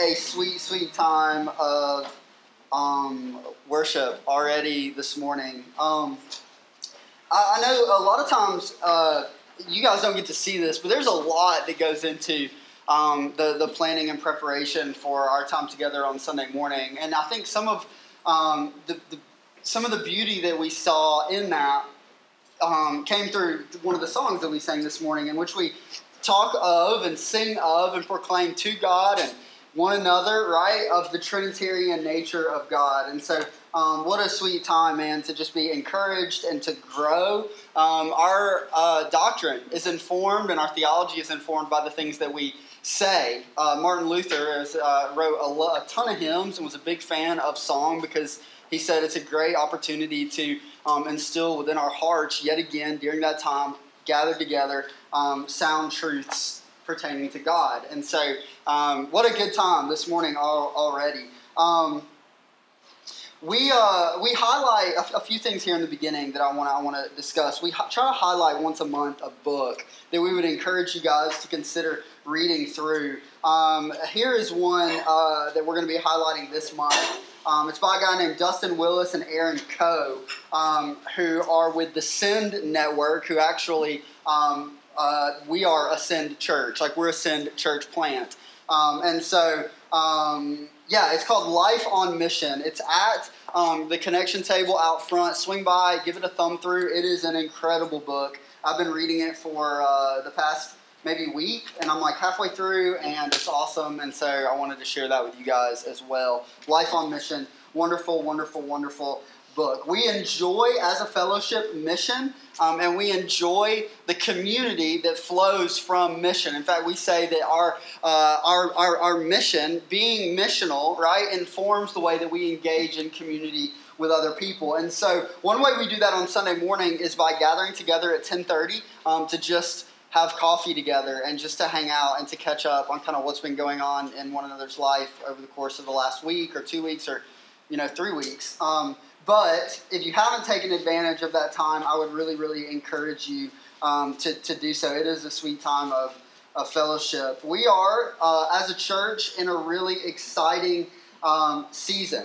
a sweet, sweet time of um, worship already this morning. Um, I, I, know a lot of times uh, you guys don't get to see this, but there's a lot that goes into um, the, the planning and preparation for our time together on Sunday morning. And I think some of um, the, the, some of the beauty that we saw in that um, came through one of the songs that we sang this morning, in which we talk of and sing of and proclaim to God and one another, right, of the Trinitarian nature of God. And so, um, what a sweet time, man, to just be encouraged and to grow. Um, our uh, doctrine is informed and our theology is informed by the things that we say. Uh, Martin Luther uh, wrote a, lo- a, ton of hymns and was a big fan of song because he said it's a great opportunity to um, instill within our hearts, yet again, during that time, gathered together, um, sound truths pertaining to God. And so, um, what a good time this morning already. Um, we, uh, we highlight a, few things here in the beginning that I want to I wanna discuss. We try to highlight once a month a book that we would encourage you guys to consider reading through. Um, here is one uh, that we're going to be highlighting this month. Um, it's by a guy named Dustin Willis and Aaron Coe, um, who are with the Send Network, who actually, um, uh, we are a Send Church. Like, we're a Send Church plant. Um, and so, um, yeah, it's called Life on Mission. It's at um, the connection table out front. Swing by, give it a thumb through. It is an incredible book. I've been reading it for uh, the past maybe week, and I'm like halfway through, and it's awesome. And so I wanted to share that with you guys as well. Life on Mission, wonderful, wonderful, wonderful book. We enjoy as a fellowship mission, um, and we enjoy the community that flows from mission. In fact, we say that our, uh, our, our, our mission, being missional, right, informs the way that we engage in community with other people. And so, one way we do that on Sunday morning is by gathering together at 10:30 um, to just have coffee together and just to hang out and to catch up on kind of what's been going on in one another's life over the course of the last week or two weeks or you know three weeks. Um, but if you haven't taken advantage of that time, I would really, really encourage you um, to, to do so. It is a sweet time of, of fellowship. We are, uh, as a church, in a really exciting um, season.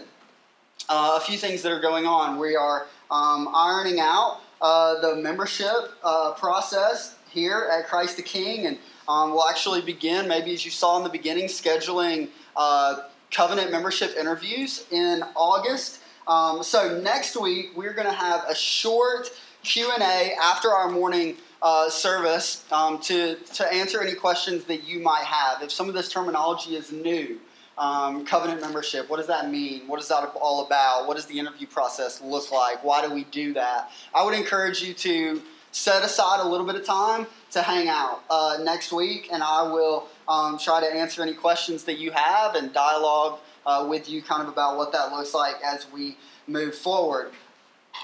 Uh, a few things that are going on. We are um, ironing out uh, the membership uh, process here at Christ the King, and um, we'll actually begin, maybe as you saw in the beginning, scheduling uh, covenant membership interviews in August. Um, so next week we're going to have a short Q and A after our morning uh, service um, to to answer any questions that you might have. If some of this terminology is new. Um, covenant membership. What does that mean? What is that all about? What does the interview process look like? Why do we do that? I would encourage you to set aside a little bit of time to hang out uh, next week, and I will um, try to answer any questions that you have and dialogue uh, with you kind of about what that looks like as we move forward.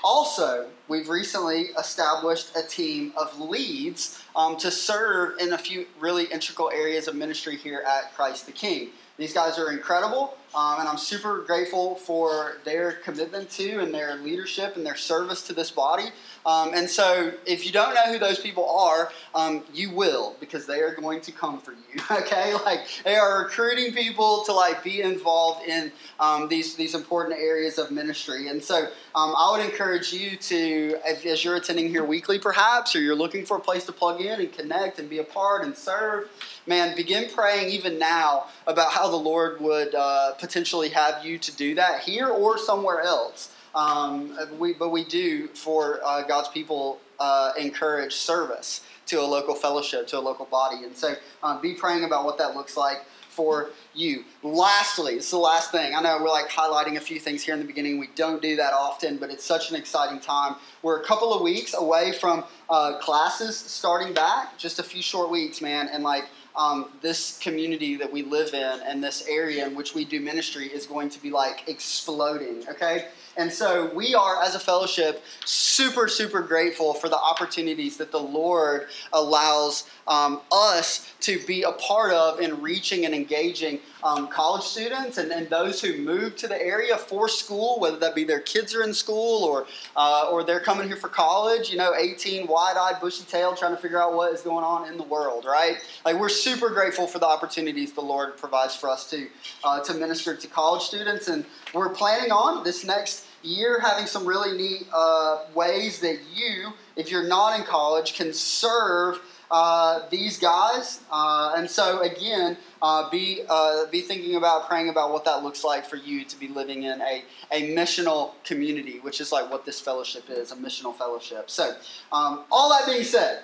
Also, we've recently established a team of leads um, to serve in a few really integral areas of ministry here at Christ the King. These guys are incredible, um, and I'm super grateful for their commitment to and their leadership and their service to this body. Um, and so, if you don't know who those people are, um, you will because they are going to come for you. Okay, like they are recruiting people to like be involved in um, these these important areas of ministry. And so, um, I would encourage you to, if, as you're attending here weekly, perhaps, or you're looking for a place to plug in and connect and be a part and serve man, begin praying even now about how the Lord would uh, potentially have you to do that here or somewhere else. Um, we, but we do, for uh, God's people, uh, encourage service to a local fellowship, to a local body. And so um, be praying about what that looks like for you. Lastly, is the last thing. I know we're like highlighting a few things here in the beginning. We don't do that often, but it's such an exciting time. We're a couple of weeks away from uh, classes starting back, just a few short weeks, man. And like, um, this community that we live in and this area in which we do ministry is going to be like exploding, okay? And so we are, as a fellowship, super, super grateful for the opportunities that the Lord allows um, us to be a part of in reaching and engaging um, college students and, and those who move to the area for school, whether that be their kids are in school or, uh, or they're coming here for college, you know, 18, wide eyed, bushy tailed, trying to figure out what is going on in the world, right? Like, we're super grateful for the opportunities the Lord provides for us to uh, to minister to college students, and we're planning on this next year having some really neat uh, ways that you, if you're not in college, can serve uh, these guys. Uh, and so again, uh, be uh, be thinking about praying about what that looks like for you to be living in a, a missional community, which is like what this fellowship is, a missional fellowship. So, um, all that being said,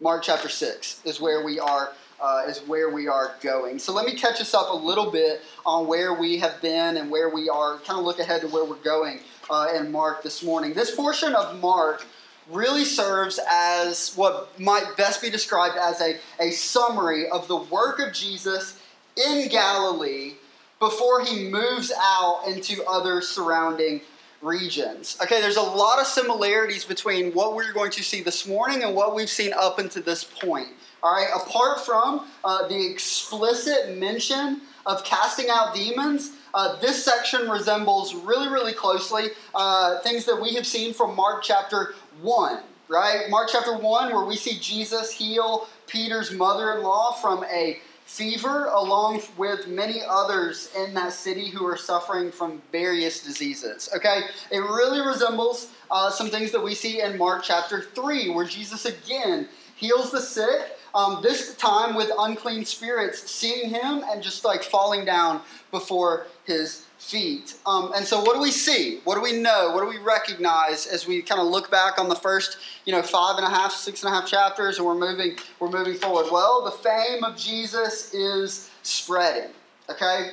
Mark chapter six is where we are. Uh, is where we are going. So let me catch us up a little bit on where we have been and where we are. Kind of look ahead to where we're going uh, in Mark this morning. This portion of Mark really serves as what might best be described as a, a summary of the work of Jesus in Galilee before he moves out into other surrounding regions. Okay, there's a lot of similarities between what we're going to see this morning and what we've seen up until this point. All right, apart from uh, the explicit mention of casting out demons, uh, this section resembles really, really closely uh, things that we have seen from Mark chapter 1, right? Mark chapter 1, where we see Jesus heal Peter's mother in law from a fever, along with many others in that city who are suffering from various diseases. Okay? It really resembles uh, some things that we see in Mark chapter 3, where Jesus again heals the sick. Um, this time with unclean spirits seeing him and just like falling down before his feet. Um, and so, what do we see? What do we know? What do we recognize as we kind of look back on the first, you know, five and a half, six and a half chapters, and we're moving, we're moving forward? Well, the fame of Jesus is spreading. Okay,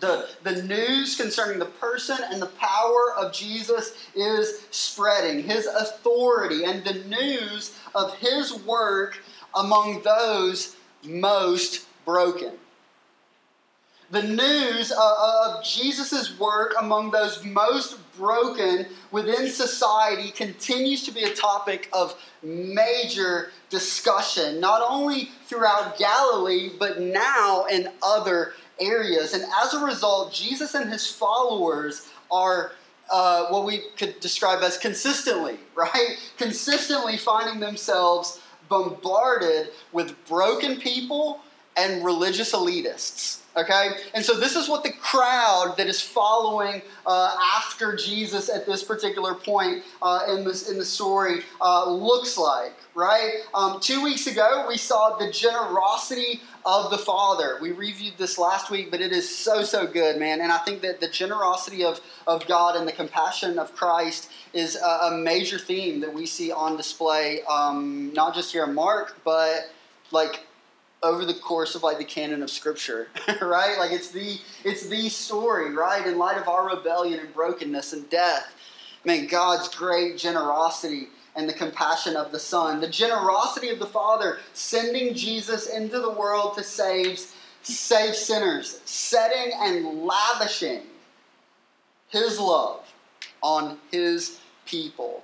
the, the news concerning the person and the power of Jesus is spreading. His authority and the news of his work among those most broken the news of Jesus' work among those most broken within society continues to be a topic of major discussion, not only throughout Galilee, but now in other areas. And as a result, Jesus and his followers are uh, what we could describe as consistently, right? Consistently finding themselves bombarded with broken people and religious elitists Okay? And so this is what the crowd that is following uh, after Jesus at this particular point uh, in, this, in the story uh, looks like, right? Um, two weeks ago, we saw the generosity of the Father. We reviewed this last week, but it is so, so good, man. And I think that the generosity of, of God and the compassion of Christ is a, a major theme that we see on display, um, not just here in Mark, but like over the course of like the canon of scripture right? Like it's the it's the story right? In light of our rebellion and brokenness and death man god's great generosity and the compassion of the son the generosity of the father sending jesus into the world to save save sinners setting and lavishing his love on his people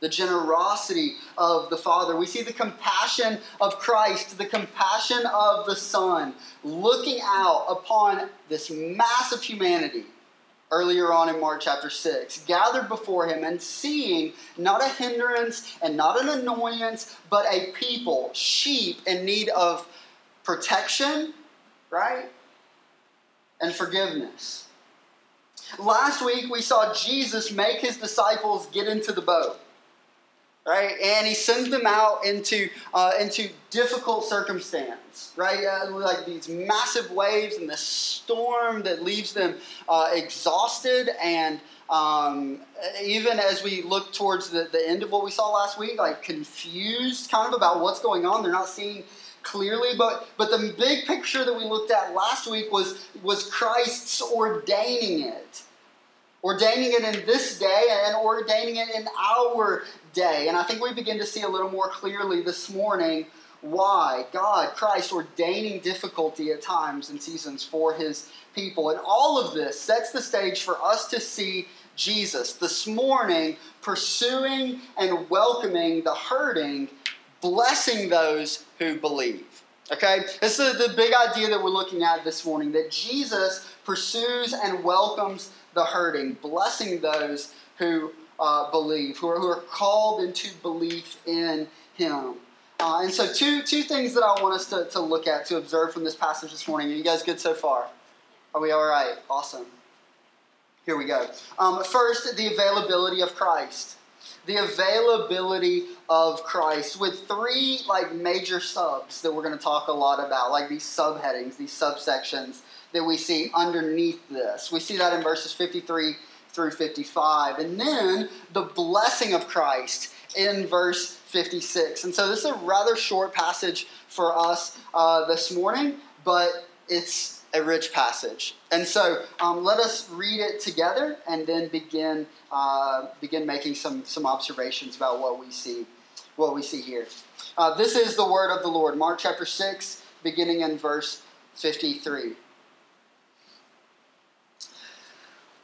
the generosity of the Father. We see the compassion of Christ, the compassion of the Son, looking out upon this massive humanity earlier on in Mark chapter 6, gathered before him and seeing not a hindrance and not an annoyance, but a people, sheep in need of protection, right? And forgiveness. Last week we saw Jesus make his disciples get into the boat right? And he sends them out into uh, into difficult circumstance, right? Uh, like these massive waves and the storm that leaves them uh, exhausted and. Um, even as we look towards the, the end of what we saw last week, like confused kind of about what's going on, they're not seeing clearly. But but the big picture that we looked at last week was was Christ's ordaining it ordaining it in this day and ordaining it in our day. And I think we begin to see a little more clearly this morning why God, Christ, ordaining difficulty at times and seasons for his people. And all of this sets the stage for us to see Jesus this morning pursuing and welcoming the hurting, blessing those who believe. Okay? This is the big idea that we're looking at this morning that Jesus pursues and welcomes the hurting, blessing those who uh, believe, who are, who are called into belief in Him. Uh, and so, two, two things that I want us to, to look at, to observe from this passage this morning. Are you guys good so far? Are we all right? Awesome. Here we go. Um, first, the availability of Christ. The availability of Christ with three like major subs that we're going to talk a lot about, like these subheadings, these subsections that we see underneath this. We see that in verses 53 through 55. And then the blessing of Christ in verse 56. And so this is a rather short passage for us uh, this morning, but it's a rich passage. And so um, let us read it together and then begin, uh, begin making some, some observations about what we see, what we see here. Uh, this is the word of the Lord. Mark chapter 6, beginning in verse 53.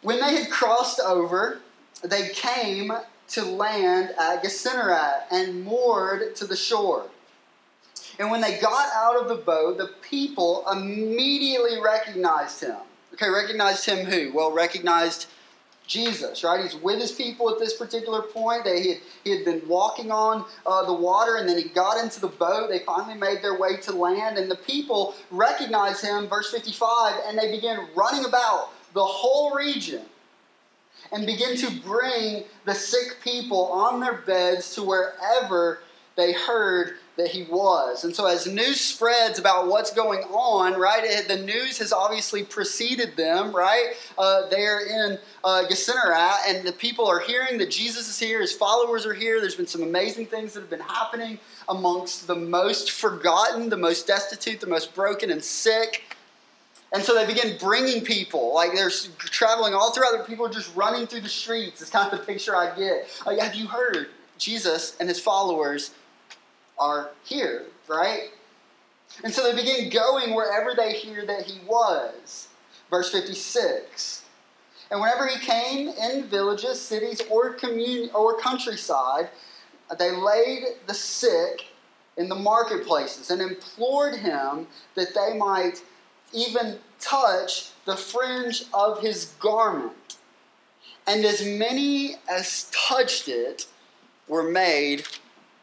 When they had crossed over, they came to land at Gennesaret and moored to the shore. And when they got out of the boat, the people immediately recognized him. Okay, recognized him who? Well, recognized Jesus, right? He's with his people at this particular point. They, he, had, he had been walking on uh, the water and then he got into the boat. They finally made their way to land and the people recognized him, verse 55, and they began running about the whole region and begin to bring the sick people on their beds to wherever they heard that he was. And so, as news spreads about what's going on, right, the news has obviously preceded them, right? Uh, they're in uh, and the people are hearing that Jesus is here, his followers are here. There's been some amazing things that have been happening amongst the most forgotten, the most destitute, the most broken and sick. And so they begin bringing people, like they're traveling all throughout. People are just running through the streets. It's kind of the picture I get. Like, have you heard Jesus and his followers are here, right? And so they begin going wherever they hear that he was. Verse 56. And whenever he came in villages, cities, or commun- or countryside, they laid the sick in the marketplaces and implored him that they might even touch the fringe of his garment. And as many as touched it were made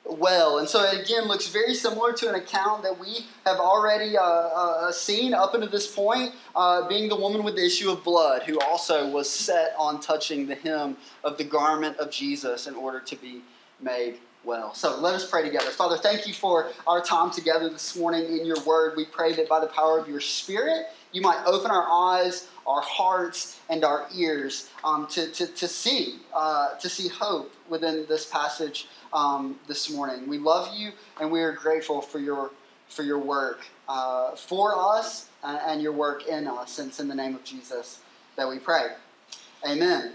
well. And so it again looks very similar to an account that we have already uh, uh, seen up until this point, uh, being the woman with the issue of blood, who also was set on touching the hem of the garment of Jesus in order to be made well. So let us pray together. Father, thank you for our time together this morning in your word. We pray that by the power of your spirit, you might open our eyes, our hearts, and our ears um, to, to, to see, uh, to see hope within this passage um, this morning. We love you and we are grateful for your, for your work uh, for us and your work in us. And it's in the name of Jesus that we pray. Amen.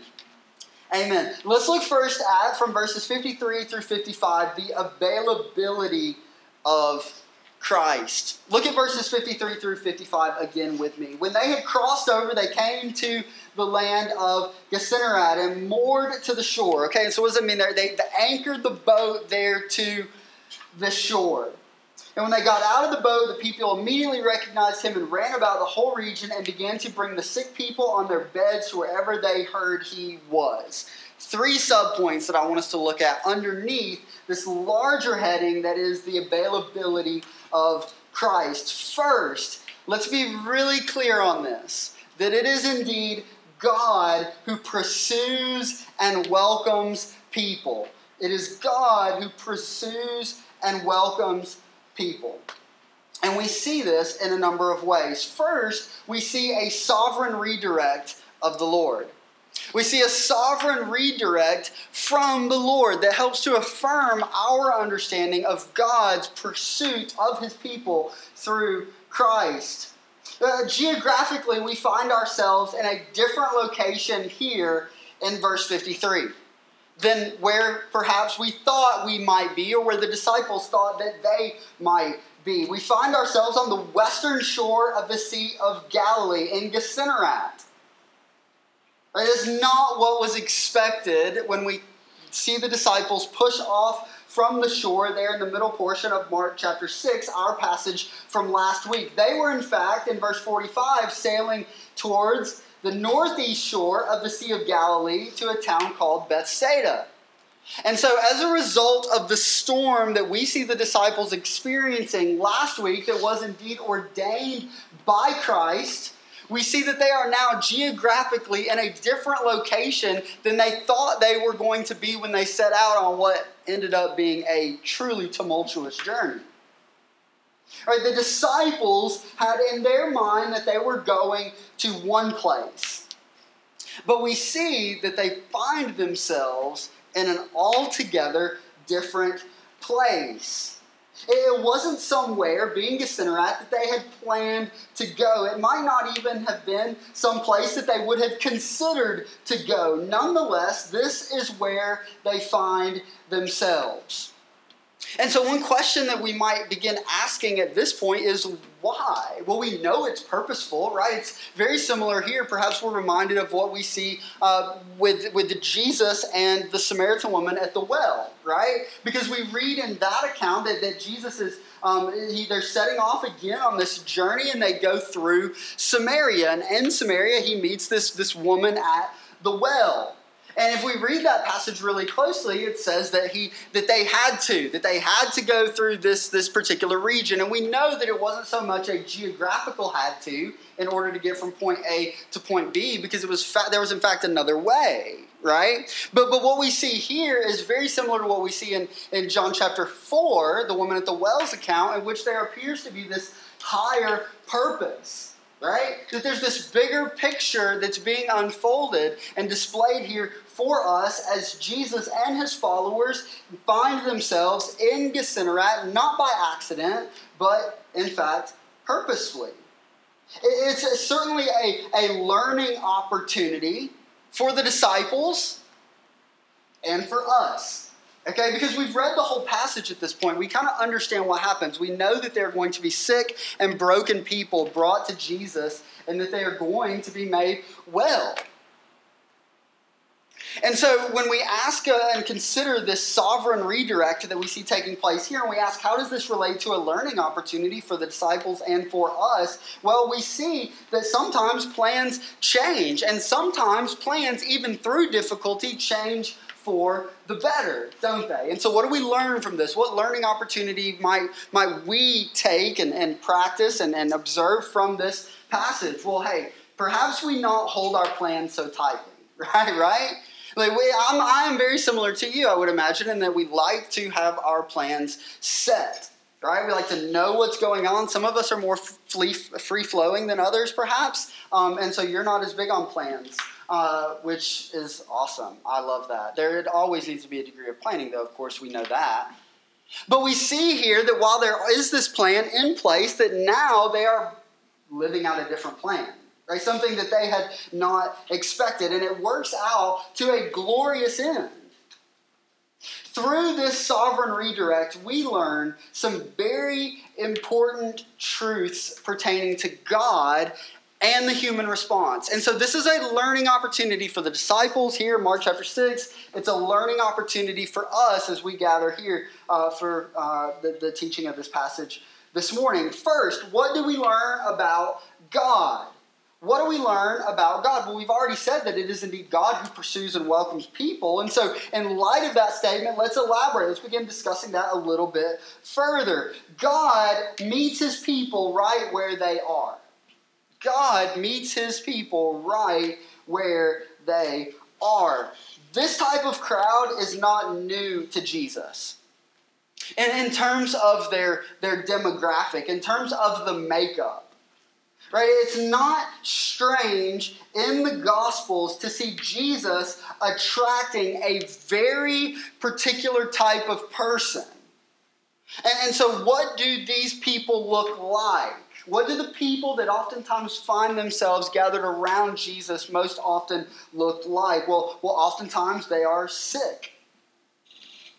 Amen. Let's look first at, from verses 53 through 55, the availability of Christ. Look at verses 53 through 55 again with me. When they had crossed over, they came to the land of Gennesaret and moored to the shore. Okay, so what does it mean there? They, they anchored the boat there to the shore. And when they got out of the boat, the people immediately recognized him and ran about the whole region and began to bring the sick people on their beds wherever they heard he was. Three subpoints that I want us to look at underneath this larger heading that is the availability of Christ. First, let's be really clear on this that it is indeed God who pursues and welcomes people. It is God who pursues and welcomes people. And we see this in a number of ways. First, we see a sovereign redirect of the Lord. We see a sovereign redirect from the Lord that helps to affirm our understanding of God's pursuit of his people through Christ. Uh, geographically, we find ourselves in a different location here in verse 53 than where perhaps we thought we might be or where the disciples thought that they might be. We find ourselves on the western shore of the Sea of Galilee in Gennesaret. It is not what was expected when we see the disciples push off from the shore there in the middle portion of Mark chapter 6, our passage from last week. They were, in fact, in verse 45, sailing towards the northeast shore of the Sea of Galilee to a town called Bethsaida. And so, as a result of the storm that we see the disciples experiencing last week, that was indeed ordained by Christ, we see that they are now geographically in a different location than they thought they were going to be when they set out on what ended up being a truly tumultuous journey. Right, the disciples had in their mind that they were going to one place. But we see that they find themselves in an altogether different place. It wasn't somewhere, being a sinner at, that they had planned to go. It might not even have been some place that they would have considered to go. Nonetheless, this is where they find themselves. And so, one question that we might begin asking at this point is why? Well, we know it's purposeful, right? It's very similar here. Perhaps we're reminded of what we see uh, with, with Jesus and the Samaritan woman at the well, right? Because we read in that account that, that Jesus is. Um, he, they're setting off again on this journey and they go through Samaria. And in Samaria, he meets this, this woman at the well. And if we read that passage really closely, it says that he that they had to, that they had to go through this, this particular region. And we know that it wasn't so much a geographical had to in order to get from point A to point B, because it was fa- there was in fact another way right? But but what we see here is very similar to what we see in, in John chapter 4, the woman at the wells account, in which there appears to be this higher purpose right? That there's this bigger picture that's being unfolded and displayed here for us as Jesus and his followers find themselves in Gennesaret, not by accident, but in fact, purposefully. It's certainly a, a learning opportunity for the disciples and for us. Okay, because we've read the whole passage at this point, we kind of understand what happens. We know that they're going to be sick and broken people brought to Jesus and that they are going to be made well. And so when we ask uh, and consider this sovereign redirect that we see taking place here, and we ask, how does this relate to a learning opportunity for the disciples and for us? Well, we see that sometimes plans change, and sometimes plans, even through difficulty, change for the better, don't they? And so, what do we learn from this? What learning opportunity might, might we take and, and practice and, and observe from this passage? Well, hey, perhaps we not hold our plans so tightly, right? Right? Like we, I'm, I'm very similar to you, I would imagine, in that we like to have our plans set. Right? We like to know what's going on. Some of us are more free flowing than others, perhaps. Um, and so you're not as big on plans. Uh, which is awesome. I love that. There always needs to be a degree of planning, though, of course, we know that. But we see here that while there is this plan in place, that now they are living out a different plan. Right? Something that they had not expected. And it works out to a glorious end. Through this sovereign redirect, we learn some very important truths pertaining to God and the human response. And so this is a learning opportunity for the disciples here, Mark chapter 6. It's a learning opportunity for us as we gather here uh, for uh, the, the teaching of this passage this morning. First, what do we learn about God? What do we learn about God? Well, we've already said that it is indeed God who pursues and welcomes people. And so, in light of that statement, let's elaborate. Let's begin discussing that a little bit further. God meets his people right where they are. God meets his people right where they are. This type of crowd is not new to Jesus. And in terms of their, their demographic, in terms of the makeup, right? It's not strange in the Gospels to see Jesus attracting a very particular type of person. And, and so, what do these people look like? What do the people that oftentimes find themselves gathered around Jesus most often look like? Well, well, oftentimes they are sick,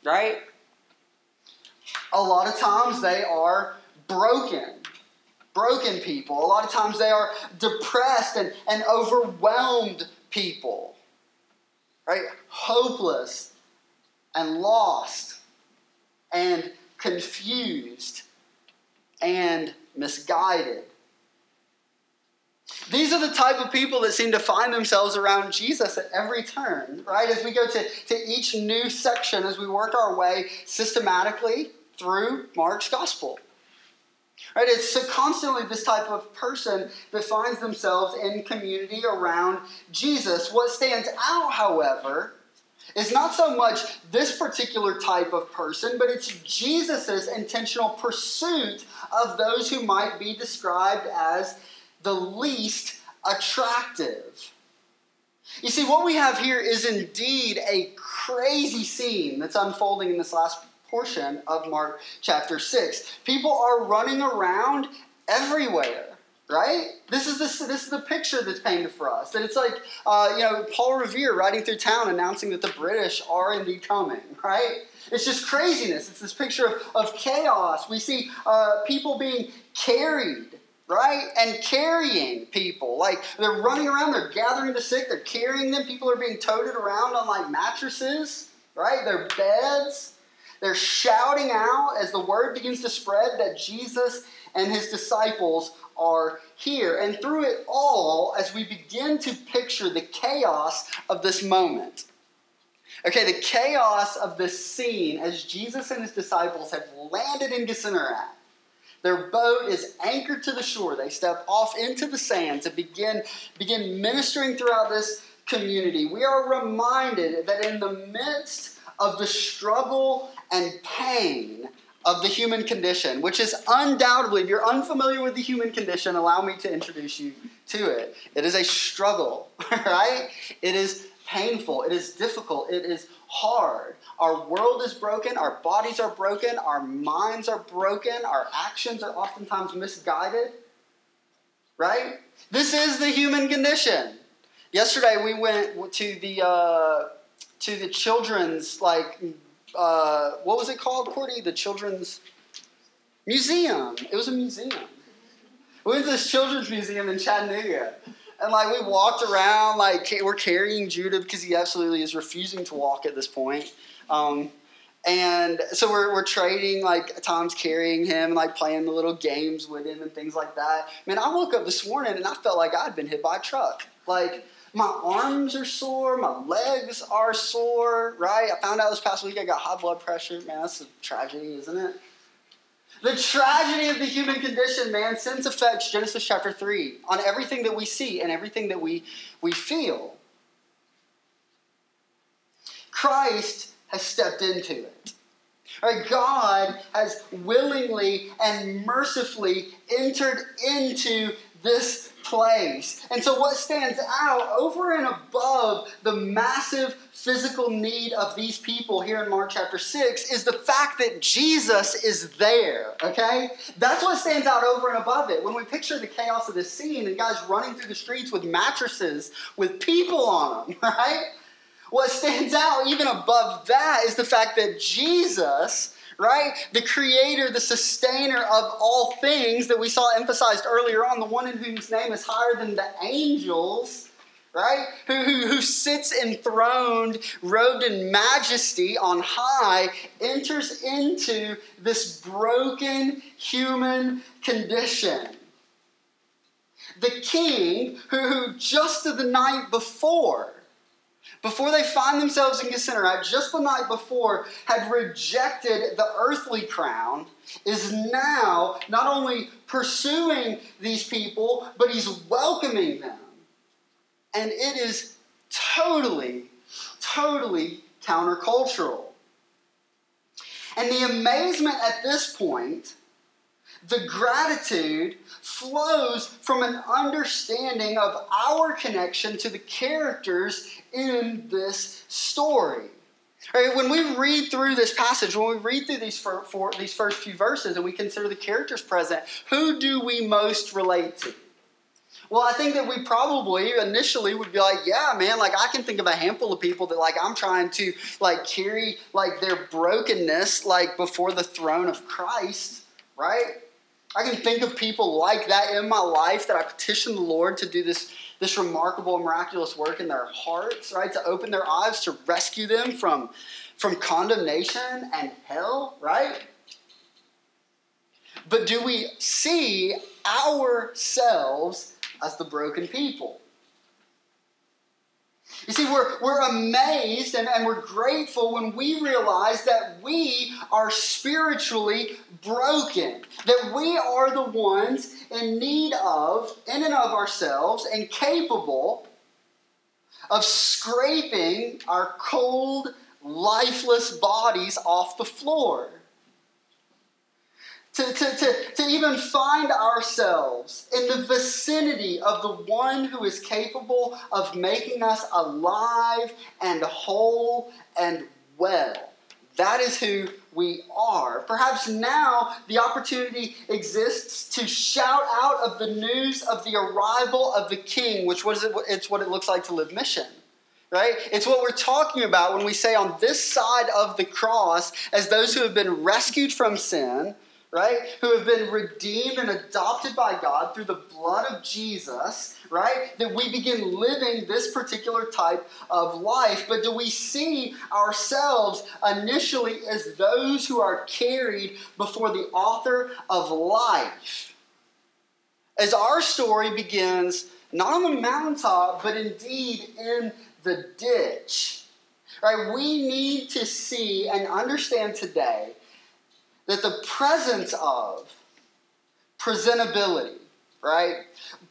right? A lot of times they are broken, broken people. A lot of times they are depressed and, and overwhelmed people, right? Hopeless and lost and confused and misguided. These are the type of people that seem to find themselves around Jesus at every turn, right? As we go to, to each new section, as we work our way systematically through Mark's gospel. Right? It's so constantly this type of person that finds themselves in community around Jesus. What stands out, however, is not so much this particular type of person, but it's Jesus' intentional pursuit of those who might be described as the least attractive. You see, what we have here is indeed a crazy scene that's unfolding in this last portion of Mark chapter 6. People are running around everywhere. Right? This is the, this is the picture that's painted for us. That it's like, uh, you know, Paul Revere riding through town announcing that the British are indeed coming. Right? It's just craziness. It's this picture of, of chaos. We see uh, people being carried right? And carrying people. Like they're running around, they're gathering the sick, they're carrying them. People are being toted around on like mattresses, right? Their beds. They're shouting out as the word begins to spread that Jesus and his disciples are here. And through it all, as we begin to picture the chaos of this moment, okay, the chaos of this scene as Jesus and his disciples have landed in Gennesaret, their boat is anchored to the shore. They step off into the sand to begin, begin ministering throughout this community. We are reminded that in the midst of the struggle and pain of the human condition, which is undoubtedly, if you're unfamiliar with the human condition, allow me to introduce you to it. It is a struggle, right? It is painful, it is difficult, it is hard. Our world is broken, our bodies are broken, our minds are broken, our actions are oftentimes misguided, right? This is the human condition. Yesterday we went to the uh, to the children's like uh, what was it called, Courtney? The children's museum. It was a museum. We went to this children's museum in Chattanooga. And like we walked around, like we're carrying Judah because he absolutely is refusing to walk at this point. Um, and so we're, we're trading like Tom's carrying him and like playing the little games with him and things like that. Man, I woke up this morning and I felt like I'd been hit by a truck. Like my arms are sore, my legs are sore, right? I found out this past week I got high blood pressure. Man, that's a tragedy, isn't it? The tragedy of the human condition, man, sin's affects Genesis chapter 3 on everything that we see and everything that we, we feel. Christ has stepped into it. Right, God has willingly and mercifully entered into this place. And so, what stands out over and above the massive physical need of these people here in Mark chapter 6 is the fact that Jesus is there, okay? That's what stands out over and above it. When we picture the chaos of this scene and guys running through the streets with mattresses with people on them, right? What stands out even above that is the fact that Jesus right? The creator, the sustainer of all things that we saw emphasized earlier on, the one in whose name is higher than the angels, right? Who, who, who sits enthroned, robed in majesty on high, enters into this broken human condition. The king who, who just the night before, before they find themselves in Gennesaret, just the night before, had rejected the earthly crown, is now not only pursuing these people, but he's welcoming them. And it is totally, totally countercultural. And the amazement at this point, the gratitude flows from an understanding of our connection to the characters in this story. Right, when we read through this passage, when we read through these, for, for, these first few verses and we consider the characters present, who do we most relate to? Well, I think that we probably initially would be like, yeah, man, like I can think of a handful of people that like I'm trying to like carry like their brokenness like before the throne of Christ, right? I can think of people like that in my life that I petition the Lord to do this, this remarkable, miraculous work in their hearts, right? To open their eyes, to rescue them from, from condemnation and hell, right? But do we see ourselves as the broken people. You see, we're, we're amazed and, and we're grateful when we realize that we are spiritually broken, that we are the ones in need of, in and of ourselves, and capable of scraping our cold, lifeless bodies off the floor to, to, to, to even find ourselves in the vicinity of the one who is capable of making us alive and whole and well. That is who we are. Perhaps now the opportunity exists to shout out of the news of the arrival of the King, which was it, it's what it looks like to live mission. Right? It's what we're talking about when we say on this side of the cross, as those who have been rescued from sin, right? Who have been redeemed and adopted by God through the blood of Jesus, right? That we begin living this particular type of life. But do we see ourselves initially as those who are carried before the author of life? As our story begins not on the mountaintop, but indeed in the ditch. Right? We need to see and understand today that the presence of presentability, right?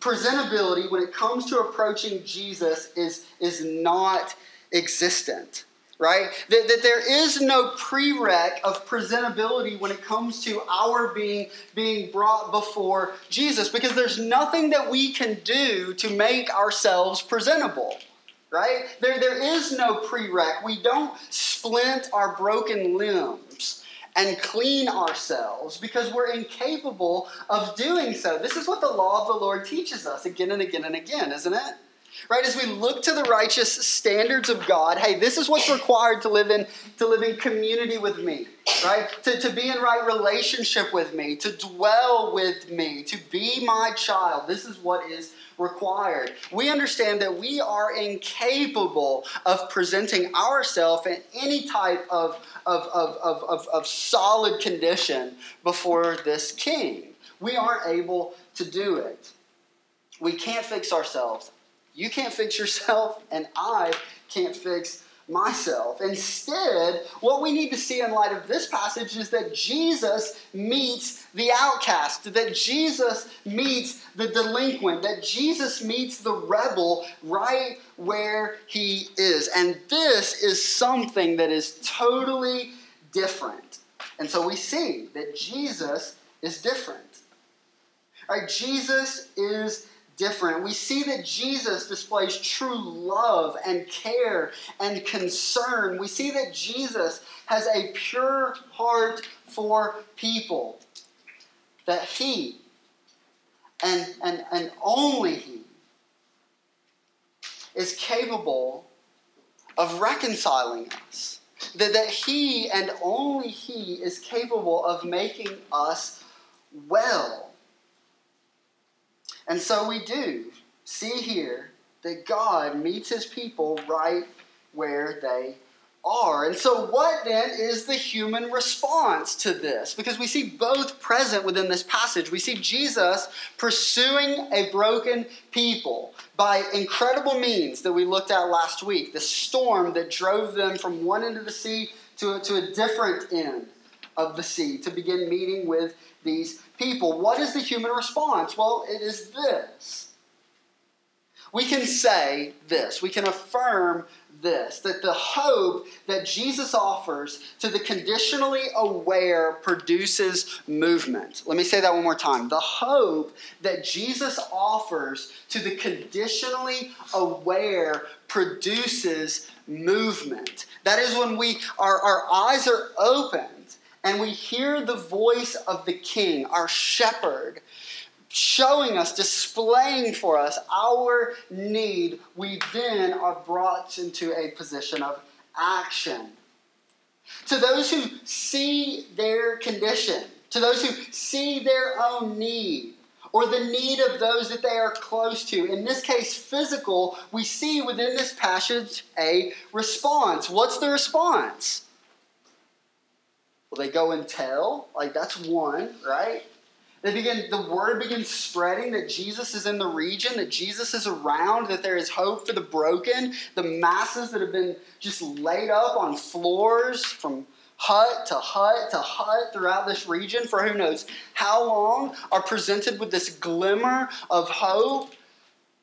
Presentability, when it comes to approaching Jesus, is, is not existent, right? That, that there is no prereq of presentability when it comes to our being, being brought before Jesus, because there's nothing that we can do to make ourselves presentable right? There, there is no prereq. We don't splint our broken limbs and clean ourselves because we're incapable of doing so. This is what the law of the Lord teaches us again and again and again, isn't it? Right, as we look to the righteous standards of God, hey, this is what's required to live in to live in community with me, right? To, to be in right relationship with me, to dwell with me, to be my child. This is what is required. We understand that we are incapable of presenting ourselves in any type of, of, of, of, of, solid condition before this king. We aren't able to do it. We can't fix ourselves. You can't fix yourself, and I can't fix myself. Instead, what we need to see in light of this passage is that Jesus meets the outcast, that Jesus meets the delinquent, that Jesus meets the rebel right where he is. And this is something that is totally different. And so we see that Jesus is different. Right, Jesus is different. We see that Jesus displays true love and care and concern. We see that Jesus has a pure heart for people. That he and, and, and only he is capable of reconciling us. That, that he and only he is capable of making us well. And so we do see here that God meets his people right where they are. And so, what then is the human response to this? Because we see both present within this passage. We see Jesus pursuing a broken people by incredible means that we looked at last week the storm that drove them from one end of the sea to a, to a different end of the sea to begin meeting with these people. What is the human response? Well, it is this. We can say this, we can affirm this that the hope that Jesus offers to the conditionally aware produces movement. Let me say that one more time. The hope that Jesus offers to the conditionally aware produces movement. That is when we our, our eyes are open and we hear the voice of the King, our shepherd, showing us, displaying for us our need, we then are brought into a position of action. To those who see their condition, to those who see their own need, or the need of those that they are close to. In this case, physical, we see within this passage a response. What's the response? They go and tell? Like, that's one, right? They begin, the word begins spreading that Jesus is in the region, that Jesus is around, that there is hope for the broken, the masses that have been just laid up on floors from hut to hut to hut throughout this region for who knows how long are presented with this glimmer of hope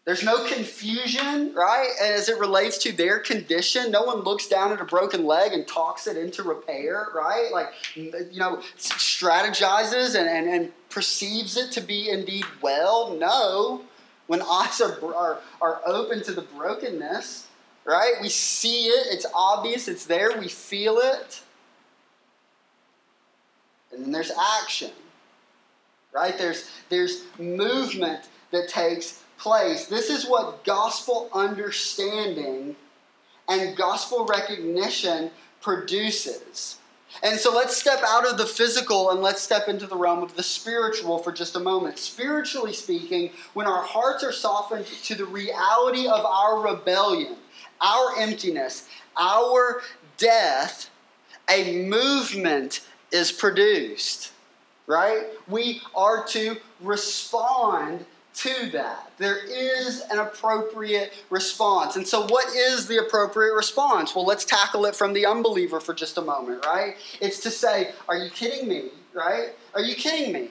there's no confusion, right? And As it relates to their condition. No one looks down at a broken leg and talks it into repair, right? Like, you know, strategizes and, and, and perceives it to be indeed well. No. When eyes are, are, are open to the brokenness, right? We see it, it's obvious, it's there, we feel it. And then there's action, right? There's, there's movement that takes place. This is what gospel understanding and gospel recognition produces. And so let's step out of the physical and let's step into the realm of the spiritual for just a moment. Spiritually speaking, when our hearts are softened to the reality of our rebellion, our emptiness, our death, a movement is produced, right? We are to respond to that. There is an appropriate response. And so, what is the appropriate response? Well, let's tackle it from the unbeliever for just a moment, right? It's to say, Are you kidding me, right? Are you kidding me?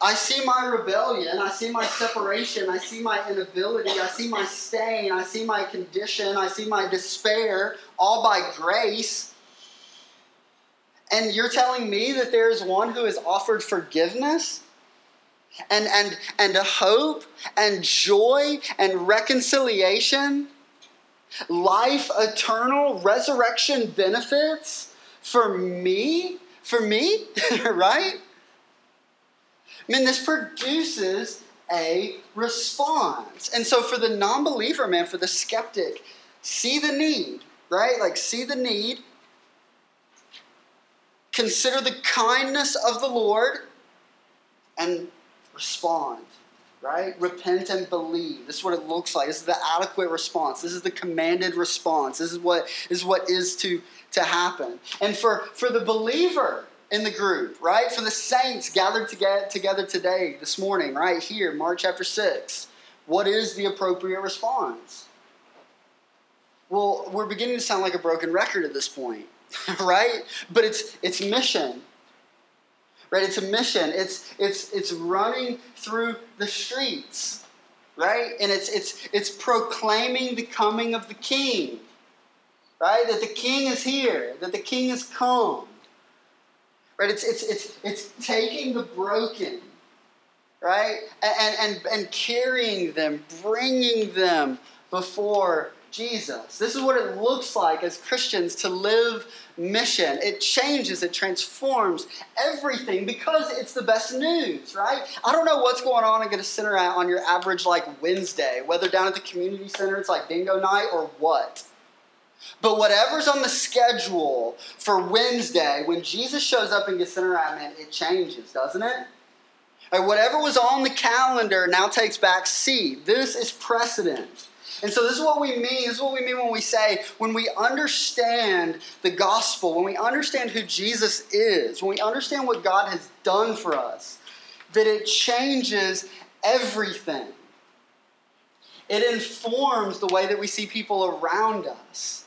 I see my rebellion, I see my separation, I see my inability, I see my stain, I see my condition, I see my despair, all by grace. And you're telling me that there is one who has offered forgiveness? And, and, and hope and joy and reconciliation, life eternal, resurrection benefits for me, for me, right? I mean, this produces a response. And so for the non believer, man, for the skeptic, see the need, right? Like, see the need. Consider the kindness of the Lord and respond, right? Repent and believe. This is what it looks like. This is the adequate response. This is the commanded response. This is what is what is to to happen. And for for the believer in the group, right? For the saints gathered together today, this morning, right here, Mark chapter 6. What is the appropriate response? Well, we're beginning to sound like a broken record at this point, right? But it's it's mission right? It's a mission. It's it's it's running through the streets, right? And it's it's it's proclaiming the coming of the King, right? That the King is here, that the King has come, right? It's it's it's it's taking the broken, right, and and and carrying them, bringing them before Jesus. This is what it looks like as Christians to live mission. It changes, it transforms everything because it's the best news, right? I don't know what's going on at a center on your average like Wednesday, whether down at the community center it's like bingo night or what. But whatever's on the schedule for Wednesday, when Jesus shows up in Gennesaret, man, it changes, doesn't it? Or whatever was on the calendar now takes back seat. This is precedent. And so, this is what we mean. This is what we mean when we say, when we understand the gospel, when we understand who Jesus is, when we understand what God has done for us, that it changes everything. It informs the way that we see people around us.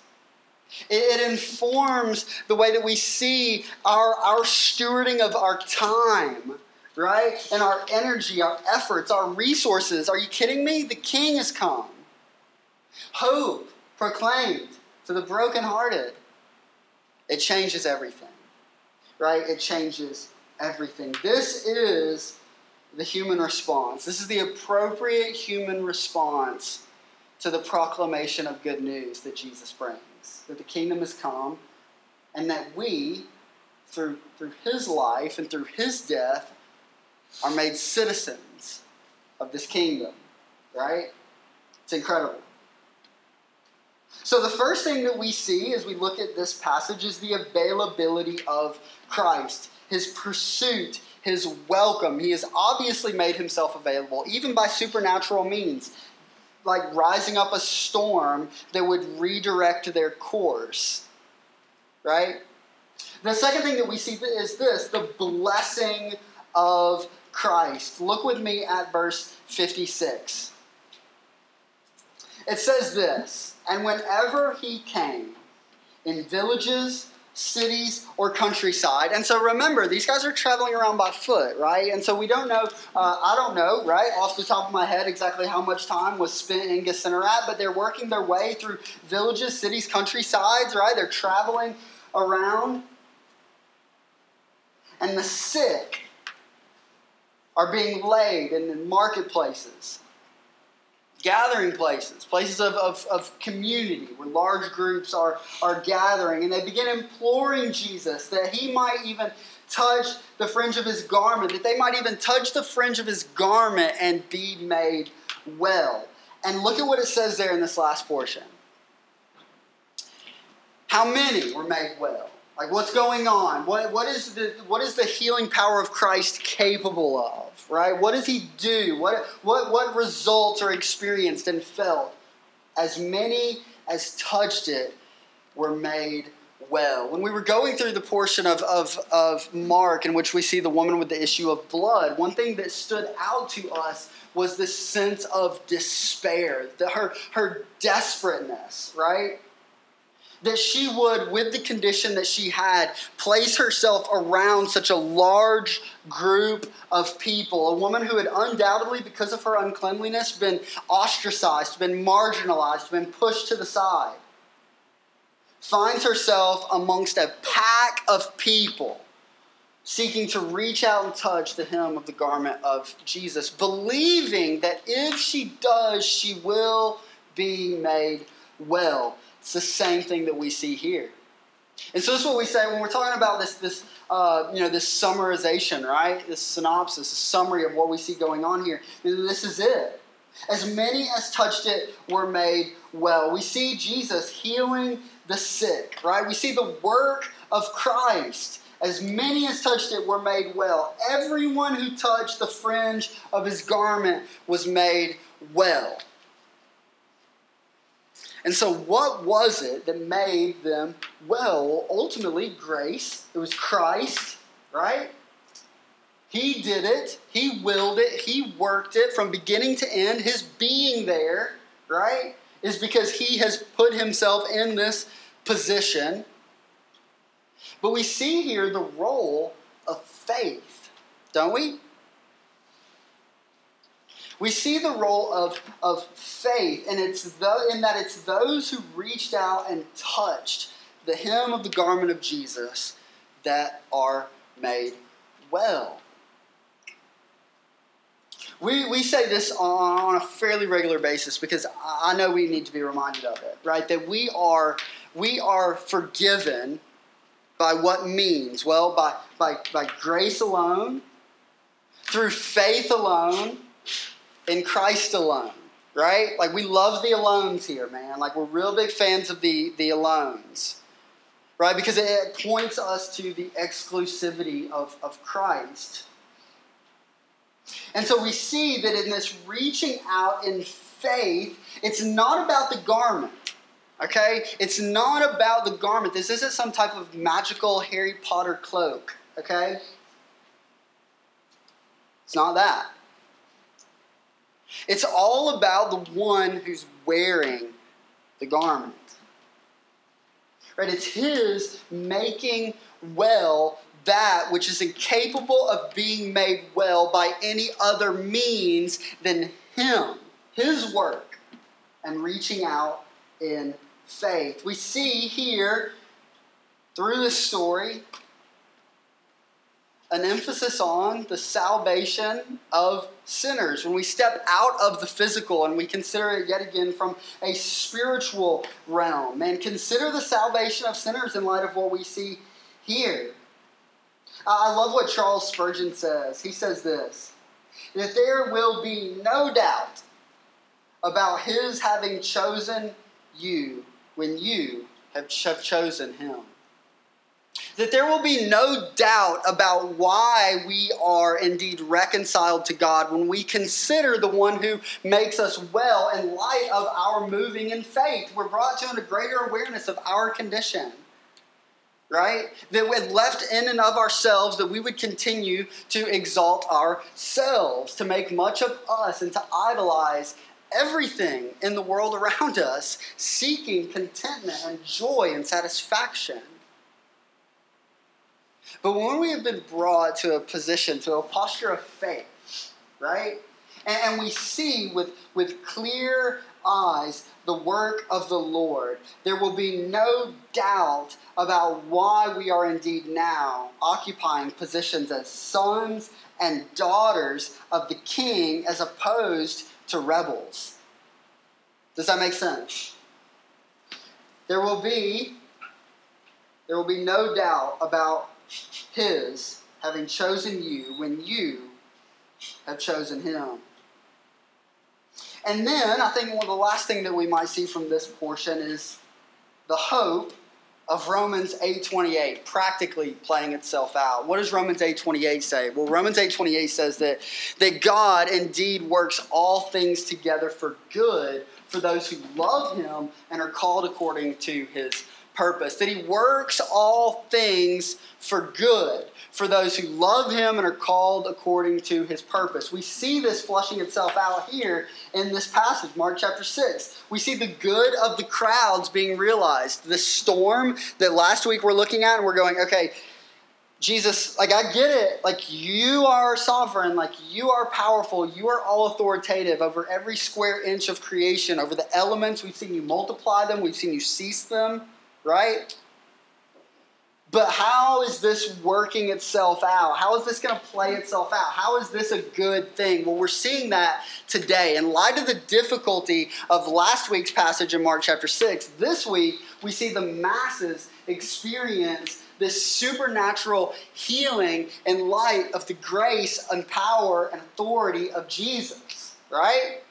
It informs the way that we see our, our stewarding of our time, right? And our energy, our efforts, our resources. Are you kidding me? The king has come. Hope proclaimed to the brokenhearted. It changes everything, right? It changes everything. This is the human response. This is the appropriate human response to the proclamation of good news that Jesus brings that the kingdom has come and that we, through, through his life and through his death, are made citizens of this kingdom, right? It's incredible. So, the first thing that we see as we look at this passage is the availability of Christ, his pursuit, his welcome. He has obviously made himself available, even by supernatural means, like rising up a storm that would redirect their course. Right? The second thing that we see is this the blessing of Christ. Look with me at verse 56. It says this And whenever he came in villages, cities, or countryside. And so remember, these guys are traveling around by foot, right? And so we don't know, uh, I don't know, right, off the top of my head exactly how much time was spent in Gennesaret, but they're working their way through villages, cities, countrysides, right? They're traveling around. And the sick are being laid in the marketplaces gathering places, places of, of, of community where large groups are, are gathering. And they begin imploring Jesus that he might even touch the fringe of his garment, that they might even touch the fringe of his garment and be made well. And look at what it says there in this last portion. How many were made well? Like what's going on? What, what, is the, what is the healing power of Christ capable of? right? What does he do? What, what, what results are experienced and felt? As many as touched it were made well. When we were going through the portion of, of, of Mark in which we see the woman with the issue of blood, one thing that stood out to us was this sense of despair, the, her, her desperateness, right? That she would, with the condition that she had, place herself around such a large group of people. A woman who had undoubtedly, because of her uncleanliness, been ostracized, been marginalized, been pushed to the side, finds herself amongst a pack of people seeking to reach out and touch the hem of the garment of Jesus, believing that if she does, she will be made well. It's the same thing that we see here. And so this is what we say when we're talking about this, this uh, you know, this summarization, right? This synopsis, a summary of what we see going on here. This is it. As many as touched it were made well. We see Jesus healing the sick, right? We see the work of Christ. As many as touched it were made well. Everyone who touched the fringe of his garment was made well. And so, what was it that made them well? Ultimately, grace. It was Christ, right? He did it. He willed it. He worked it from beginning to end. His being there, right, is because he has put himself in this position. But we see here the role of faith, don't we? We see the role of, of faith, and it's the, in that it's those who reached out and touched the hem of the garment of Jesus that are made well. We, we say this on, a fairly regular basis because I know we need to be reminded of it, right? That we are, we are forgiven by what means? Well, by, by, by grace alone, through faith alone, in Christ alone, right? Like we love the alones here, man. Like we're real big fans of the the alones, right? Because it points us to the exclusivity of, of Christ. And so we see that in this reaching out in faith, it's not about the garment. Okay? It's not about the garment. This isn't some type of magical Harry Potter cloak. Okay? It's not that. It's all about the one who's wearing the garment. Right? It's his making well that which is incapable of being made well by any other means than him, his work, and reaching out in faith. We see here through this story an emphasis on the salvation of sinners. When we step out of the physical and we consider it yet again from a spiritual realm, and consider the salvation of sinners in light of what we see here. I love what Charles Spurgeon says. He says this that there will be no doubt about his having chosen you when you have chosen him that there will be no doubt about why we are indeed reconciled to God when we consider the one who makes us well in light of our moving in faith. We're brought to a greater awareness of our condition. right? That when left in and of ourselves, that we would continue to exalt ourselves, to make much of us, and to idolize everything in the world around us, seeking contentment and joy and satisfaction. But when we have been brought to a position, to a posture of faith, right? And, and we see with, with clear eyes the work of the Lord, there will be no doubt about why we are indeed now occupying positions as sons and daughters of the king as opposed to rebels. Does that make sense? There will be there will be no doubt about his having chosen you when you have chosen him. And then I think one of the last thing that we might see from this portion is the hope of Romans 8:28 practically playing itself out. What does Romans 8:28 say? Well, Romans 8:28 says that that God indeed works all things together for good for those who love him and are called according to his purpose. That he works all things for good for those who love him and are called according to his purpose. We see this flushing itself out here in this passage, Mark chapter 6. We see the good of the crowds being realized. The storm that last week we're looking at, and we're going, okay, Jesus, like, I get it. Like, you are sovereign. Like, you are powerful. You are all authoritative over every square inch of creation, over the elements. We've seen you multiply them, we've seen you cease them, right? But how is this working itself out? How is this going to play itself out? How is this a good thing? Well, we're seeing that today. In light of the difficulty of last week's passage in Mark chapter 6, this week we see the masses experience this supernatural healing in light of the grace and power and authority of Jesus, right?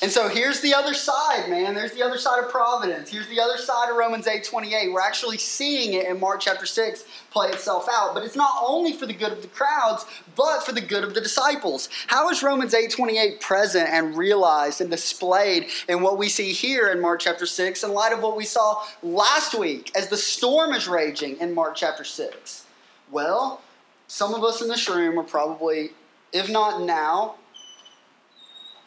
And so here's the other side, man. There's the other side of providence. Here's the other side of Romans 8 28. We're actually seeing it in Mark chapter 6 play itself out. But it's not only for the good of the crowds, but for the good of the disciples. How is Romans 8 28 present and realized and displayed in what we see here in Mark chapter 6 in light of what we saw last week as the storm is raging in Mark chapter 6? Well, some of us in this room are probably, if not now,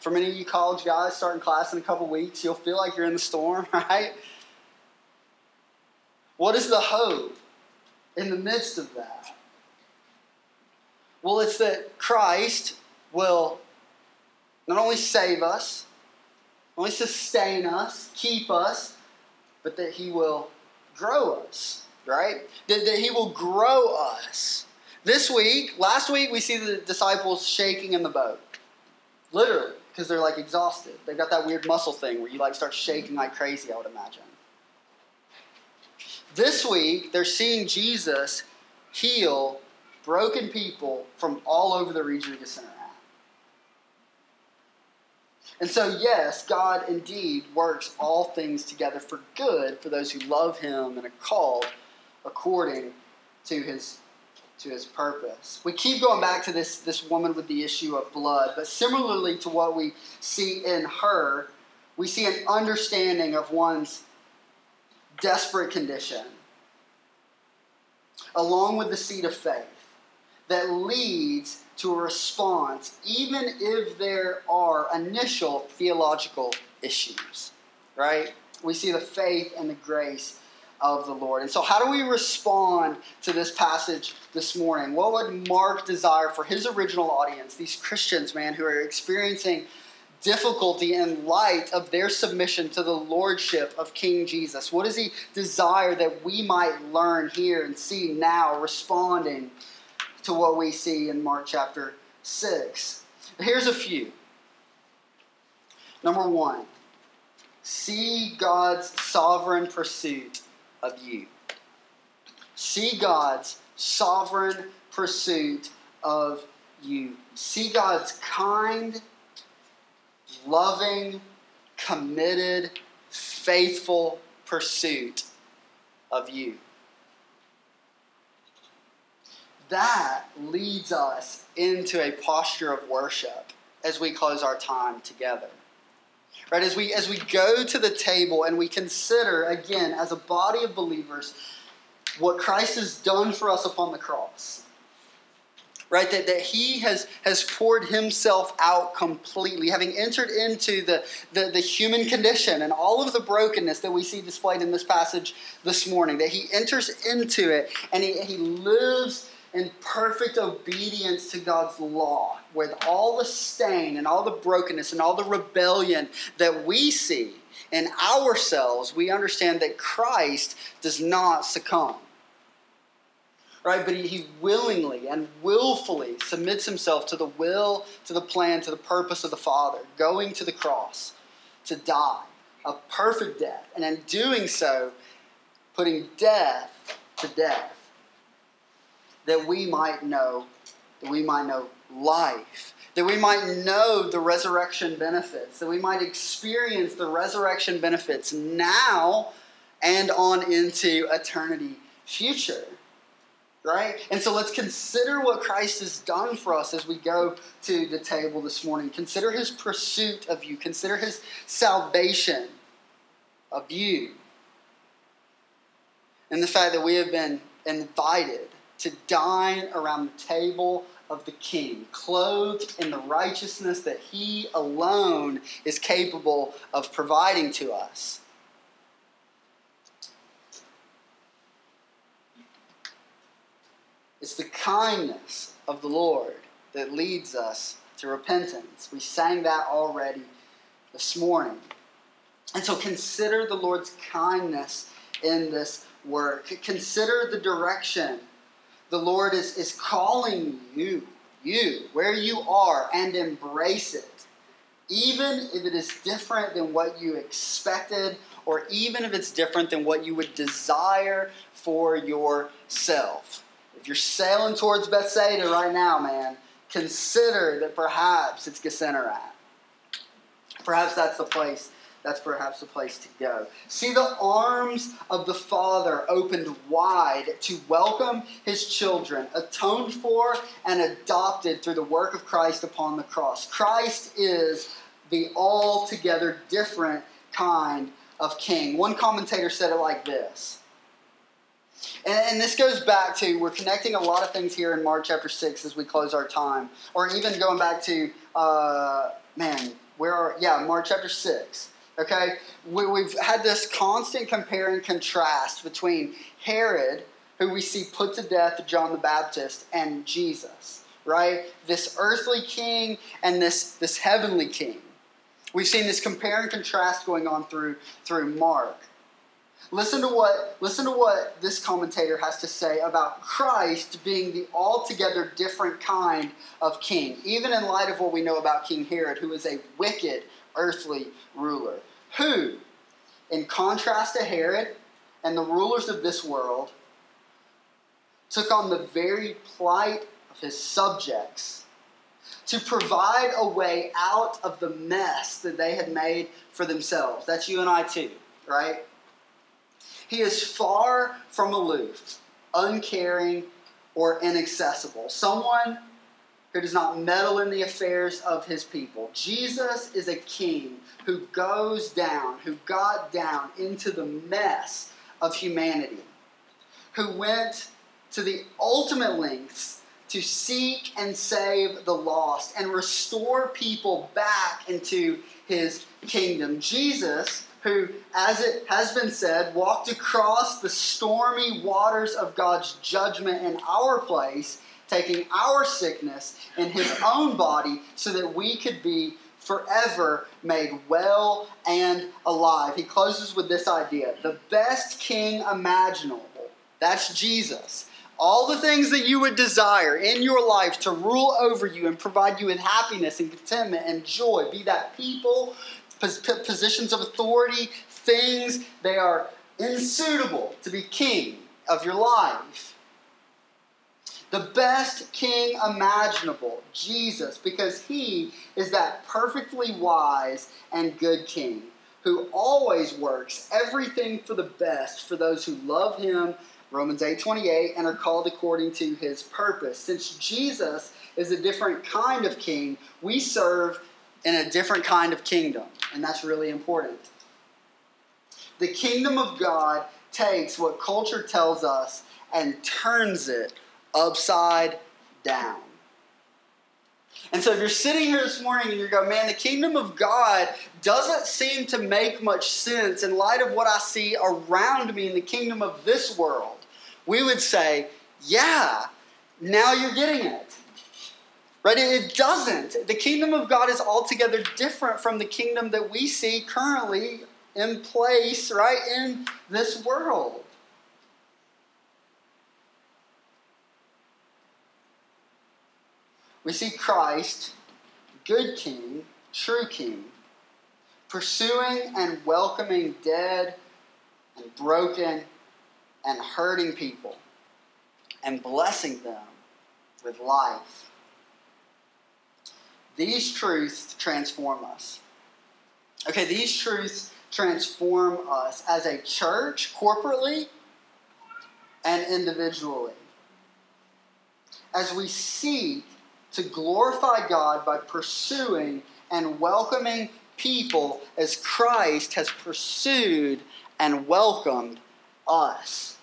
for many of you college guys starting class in a couple weeks, you'll feel like you're in the storm, right? What is the hope in the midst of that? Well, it's that Christ will not only save us, only sustain us, keep us, but that He will grow us, right? That, that He will grow us. This week, last week, we see the disciples shaking in the boat. Literally because they're like exhausted. They've got that weird muscle thing where you like start shaking like crazy, I would imagine. This week, they're seeing Jesus heal broken people from all over the region of Gennesaret. And so, yes, God indeed works all things together for good for those who love Him and are called according to His to his purpose. We keep going back to this, this woman with the issue of blood, but similarly to what we see in her, we see an understanding of one's desperate condition, along with the seed of faith that leads to a response, even if there are initial theological issues, right? We see the faith and the grace of the Lord. And so, how do we respond to this passage this morning? What would Mark desire for his original audience, these Christians, man, who are experiencing difficulty in light of their submission to the lordship of King Jesus? What does he desire that we might learn here and see now, responding to what we see in Mark chapter 6? Here's a few. Number one, see God's sovereign pursuit of you. See God's sovereign pursuit of you. See God's kind, loving, committed, faithful pursuit of you. That leads us into a posture of worship as we close our time together. Right? As we as we go to the table and we consider again as a body of believers what Christ has done for us upon the cross. Right? That, that he has, has poured himself out completely, having entered into the, the, the human condition and all of the brokenness that we see displayed in this passage this morning. That he enters into it and he, he lives in perfect obedience to God's law, with all the stain and all the brokenness and all the rebellion that we see in ourselves, we understand that Christ does not succumb. Right? But he willingly and willfully submits himself to the will, to the plan, to the purpose of the Father, going to the cross to die a perfect death. And in doing so, putting death to death that we might know, that we might know life, that we might know the resurrection benefits, that we might experience the resurrection benefits now and on into eternity future. Right? And so let's consider what Christ has done for us as we go to the table this morning. Consider his pursuit of you, consider his salvation of you, and the fact that we have been invited to dine around the table of the King, clothed in the righteousness that He alone is capable of providing to us. It's the kindness of the Lord that leads us to repentance. We sang that already this morning. And so consider the Lord's kindness in this work. Consider the direction the Lord is, is calling you, you, where you are, and embrace it. Even if it is different than what you expected, or even if it's different than what you would desire for yourself. If you're sailing towards Bethsaida right now, man, consider that perhaps it's Gennesaret. Perhaps that's the place that's perhaps the place to go. See the arms of the Father opened wide to welcome his children, atoned for and adopted through the work of Christ upon the cross. Christ is the altogether different kind of king. One commentator said it like this. And, this goes back to, we're connecting a lot of things here in Mark chapter 6 as we close our time. Or even going back to, uh, man, where are, yeah, Mark chapter 6. Okay? We, have had this constant compare and contrast between Herod, who we see put to death John the Baptist, and Jesus, right? This earthly king and this, this heavenly king. We've seen this compare and contrast going on through, through Mark. Listen to what listen to what this commentator has to say about Christ being the altogether different kind of king, even in light of what we know about King Herod, who is a wicked earthly ruler who, in contrast to Herod and the rulers of this world, took on the very plight of his subjects to provide a way out of the mess that they had made for themselves. That's you and I too, right? He is far from aloof, uncaring, or inaccessible. Someone who does not meddle in the affairs of his people. Jesus is a king who goes down, who got down into the mess of humanity, who went to the ultimate lengths to seek and save the lost and restore people back into his kingdom. Jesus, who, as it has been said, walked across the stormy waters of God's judgment in our place taking our sickness in his own body so that we could be forever made well and alive. He closes with this idea the best king imaginable. That's Jesus. All the things that you would desire in your life to rule over you and provide you with happiness and contentment and joy, be that people, positions of authority, things, they are unsuitable to be king of your life the best king imaginable, Jesus, because he is that perfectly wise and good king who always works everything for the best for those who love him, Romans 8:28, and are called according to his purpose. Since Jesus is a different kind of king, we serve in a different kind of kingdom, and that's really important. The kingdom of God takes what culture tells us and turns it upside down. And so if you're sitting here this morning and you're going, man, the kingdom of God doesn't seem to make much sense in light of what I see around me in the kingdom of this world, we would say, yeah, now you're getting it. Right? It doesn't. The kingdom of God is altogether different from the kingdom that we see currently in place, right, in this world. We see Christ, good king, true king, pursuing and welcoming dead and broken and hurting people and blessing them with life. These truths transform us. Okay, these truths transform us as a church, corporately and individually. As we seek to glorify God by pursuing and welcoming people as Christ has pursued and welcomed us.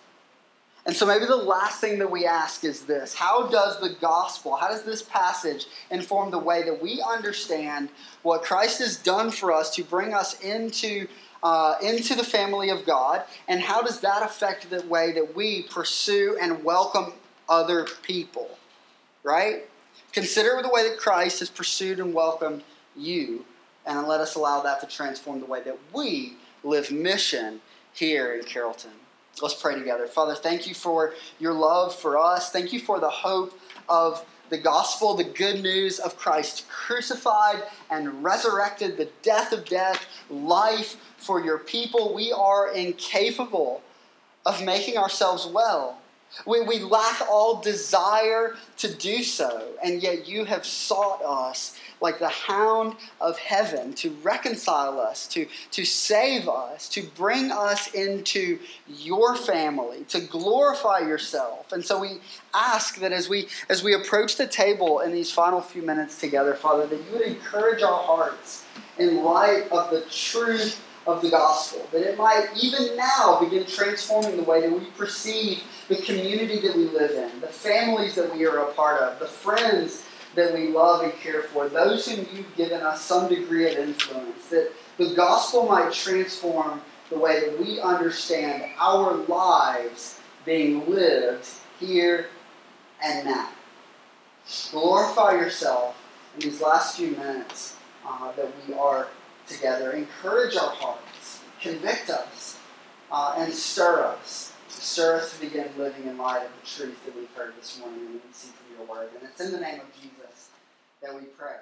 And so maybe the last thing that we ask is this How does the gospel, how does this passage inform the way that we understand what Christ has done for us to bring us into, uh, into the family of God? And how does that affect the way that we pursue and welcome other people? Right? Consider the way that Christ has pursued and welcomed you, and let us allow that to transform the way that we live mission here in Carrollton. Let's pray together. Father, thank you for your love for us. Thank you for the hope of the gospel, the good news of Christ crucified and resurrected, the death of death, life for your people. We are incapable of making ourselves well. We, we lack all desire to do so, and yet you have sought us like the hound of heaven to reconcile us, to, to save us, to bring us into your family, to glorify yourself. And so we ask that as we as we approach the table in these final few minutes together, Father, that you would encourage our hearts in light of the truth of the gospel, that it might even now begin transforming the way that we perceive the community that we live in, the families that we are a part of, the friends that we love and care for, those whom you've given us some degree of influence, that the gospel might transform the way that we understand our lives being lived here and now. Glorify yourself in these last few minutes uh, that we are together. Encourage our hearts, convict us, uh, and stir us. Stir us to begin living in light of the truth that we've heard this morning and we see from your word. And it's in the name of Jesus that we pray.